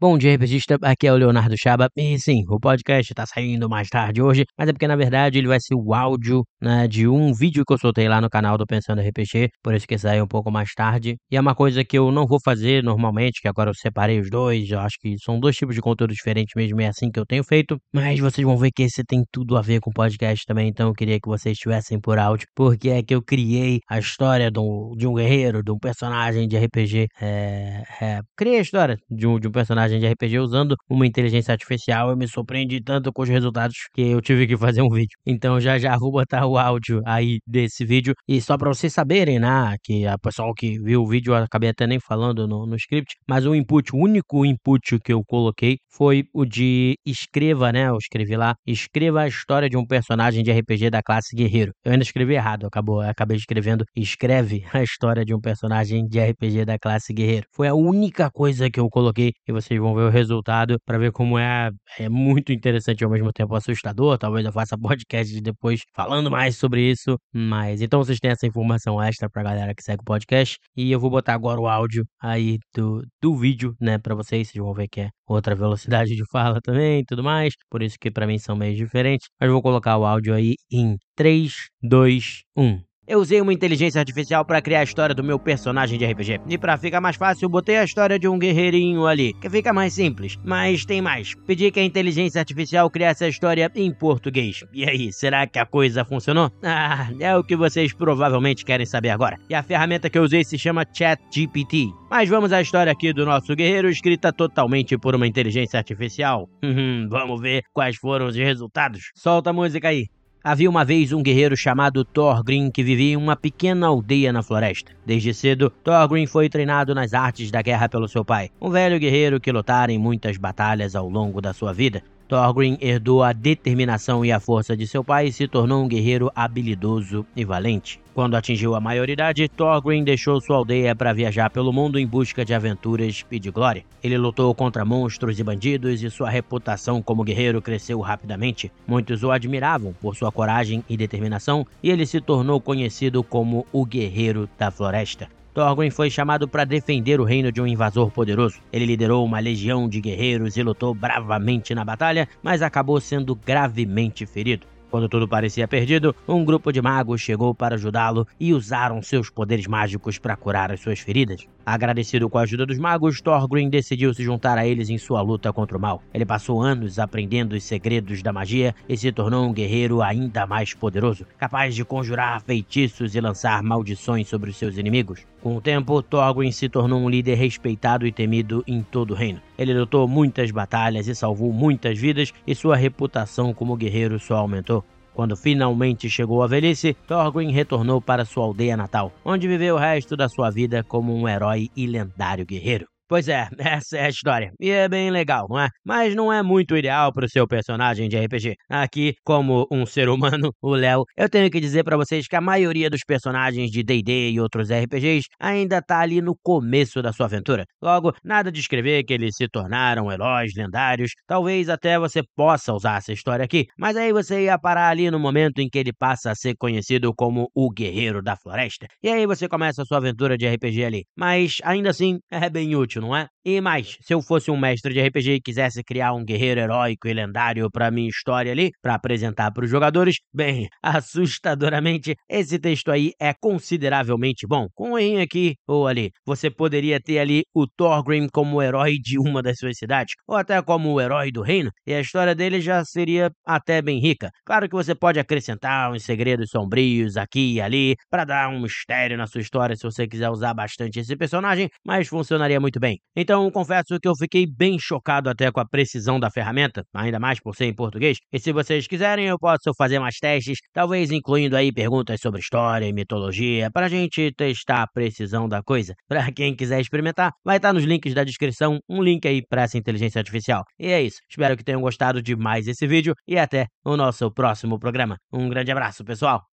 Bom dia, RPGista. Aqui é o Leonardo Chaba. E sim, o podcast tá saindo mais tarde hoje, mas é porque na verdade ele vai ser o áudio né, de um vídeo que eu soltei lá no canal do Pensando RPG, por isso que sai um pouco mais tarde. E é uma coisa que eu não vou fazer normalmente, que agora eu separei os dois. Eu acho que são dois tipos de conteúdo diferentes mesmo, é assim que eu tenho feito. Mas vocês vão ver que esse tem tudo a ver com podcast também, então eu queria que vocês estivessem por áudio, porque é que eu criei a história um, de um guerreiro, de um personagem de RPG. É, é, criei a história de um, de um personagem personagem de RPG usando uma inteligência artificial. Eu me surpreendi tanto com os resultados que eu tive que fazer um vídeo. Então já já vou botar o áudio aí desse vídeo. E só para vocês saberem, né, que a pessoal que viu o vídeo, eu acabei até nem falando no, no script, mas o input, o único input que eu coloquei foi o de escreva, né, eu escrevi lá, escreva a história de um personagem de RPG da classe guerreiro. Eu ainda escrevi errado, acabou, acabei escrevendo escreve a história de um personagem de RPG da classe guerreiro. Foi a única coisa que eu coloquei e vocês vão ver o resultado para ver como é, é muito interessante e ao mesmo tempo assustador. Talvez eu faça podcast depois falando mais sobre isso. Mas então vocês têm essa informação extra pra galera que segue o podcast. E eu vou botar agora o áudio aí do, do vídeo, né, para vocês. Vocês vão ver que é outra velocidade de fala também e tudo mais. Por isso que para mim são meio diferentes. Mas vou colocar o áudio aí em 3, 2, 1. Eu usei uma inteligência artificial para criar a história do meu personagem de RPG. E para ficar mais fácil, botei a história de um guerreirinho ali, que fica mais simples. Mas tem mais. Pedi que a inteligência artificial criasse a história em português. E aí, será que a coisa funcionou? Ah, é o que vocês provavelmente querem saber agora. E a ferramenta que eu usei se chama ChatGPT. Mas vamos à história aqui do nosso guerreiro, escrita totalmente por uma inteligência artificial. vamos ver quais foram os resultados. Solta a música aí. Havia uma vez um guerreiro chamado Thorgrim que vivia em uma pequena aldeia na floresta. Desde cedo, Thorgrim foi treinado nas artes da guerra pelo seu pai, um velho guerreiro que lutara em muitas batalhas ao longo da sua vida. Thorgrim herdou a determinação e a força de seu pai e se tornou um guerreiro habilidoso e valente. Quando atingiu a maioridade, Thorgrim deixou sua aldeia para viajar pelo mundo em busca de aventuras e de glória. Ele lutou contra monstros e bandidos e sua reputação como guerreiro cresceu rapidamente. Muitos o admiravam por sua coragem e determinação e ele se tornou conhecido como o Guerreiro da Floresta. Thorgrim foi chamado para defender o reino de um invasor poderoso. Ele liderou uma legião de guerreiros e lutou bravamente na batalha, mas acabou sendo gravemente ferido. Quando tudo parecia perdido, um grupo de magos chegou para ajudá-lo e usaram seus poderes mágicos para curar as suas feridas. Agradecido com a ajuda dos magos, Thorgrim decidiu se juntar a eles em sua luta contra o mal. Ele passou anos aprendendo os segredos da magia e se tornou um guerreiro ainda mais poderoso, capaz de conjurar feitiços e lançar maldições sobre os seus inimigos. Com o tempo, Thorgrim se tornou um líder respeitado e temido em todo o reino. Ele lutou muitas batalhas e salvou muitas vidas, e sua reputação como guerreiro só aumentou. Quando finalmente chegou a velhice, Thorgrim retornou para sua aldeia natal, onde viveu o resto da sua vida como um herói e lendário guerreiro. Pois é, essa é a história. E é bem legal, não é? Mas não é muito ideal para o seu personagem de RPG. Aqui, como um ser humano, o Léo, eu tenho que dizer para vocês que a maioria dos personagens de D&D e outros RPGs ainda tá ali no começo da sua aventura. Logo, nada de escrever que eles se tornaram heróis lendários. Talvez até você possa usar essa história aqui, mas aí você ia parar ali no momento em que ele passa a ser conhecido como o Guerreiro da Floresta. E aí você começa a sua aventura de RPG ali. Mas ainda assim, é bem útil não é? E mais, se eu fosse um mestre de RPG e quisesse criar um guerreiro heróico e lendário para minha história ali, para apresentar para os jogadores, bem, assustadoramente, esse texto aí é consideravelmente bom. Com um errinho aqui ou ali, você poderia ter ali o Thorgrim como herói de uma das suas cidades, ou até como o herói do reino, e a história dele já seria até bem rica. Claro que você pode acrescentar uns segredos sombrios aqui e ali, para dar um mistério na sua história se você quiser usar bastante esse personagem, mas funcionaria muito bem Então, confesso que eu fiquei bem chocado até com a precisão da ferramenta, ainda mais por ser em português. E se vocês quiserem, eu posso fazer mais testes, talvez incluindo aí perguntas sobre história e mitologia, para a gente testar a precisão da coisa. Para quem quiser experimentar, vai estar nos links da descrição um link aí para essa inteligência artificial. E é isso. Espero que tenham gostado de mais esse vídeo e até o nosso próximo programa. Um grande abraço, pessoal!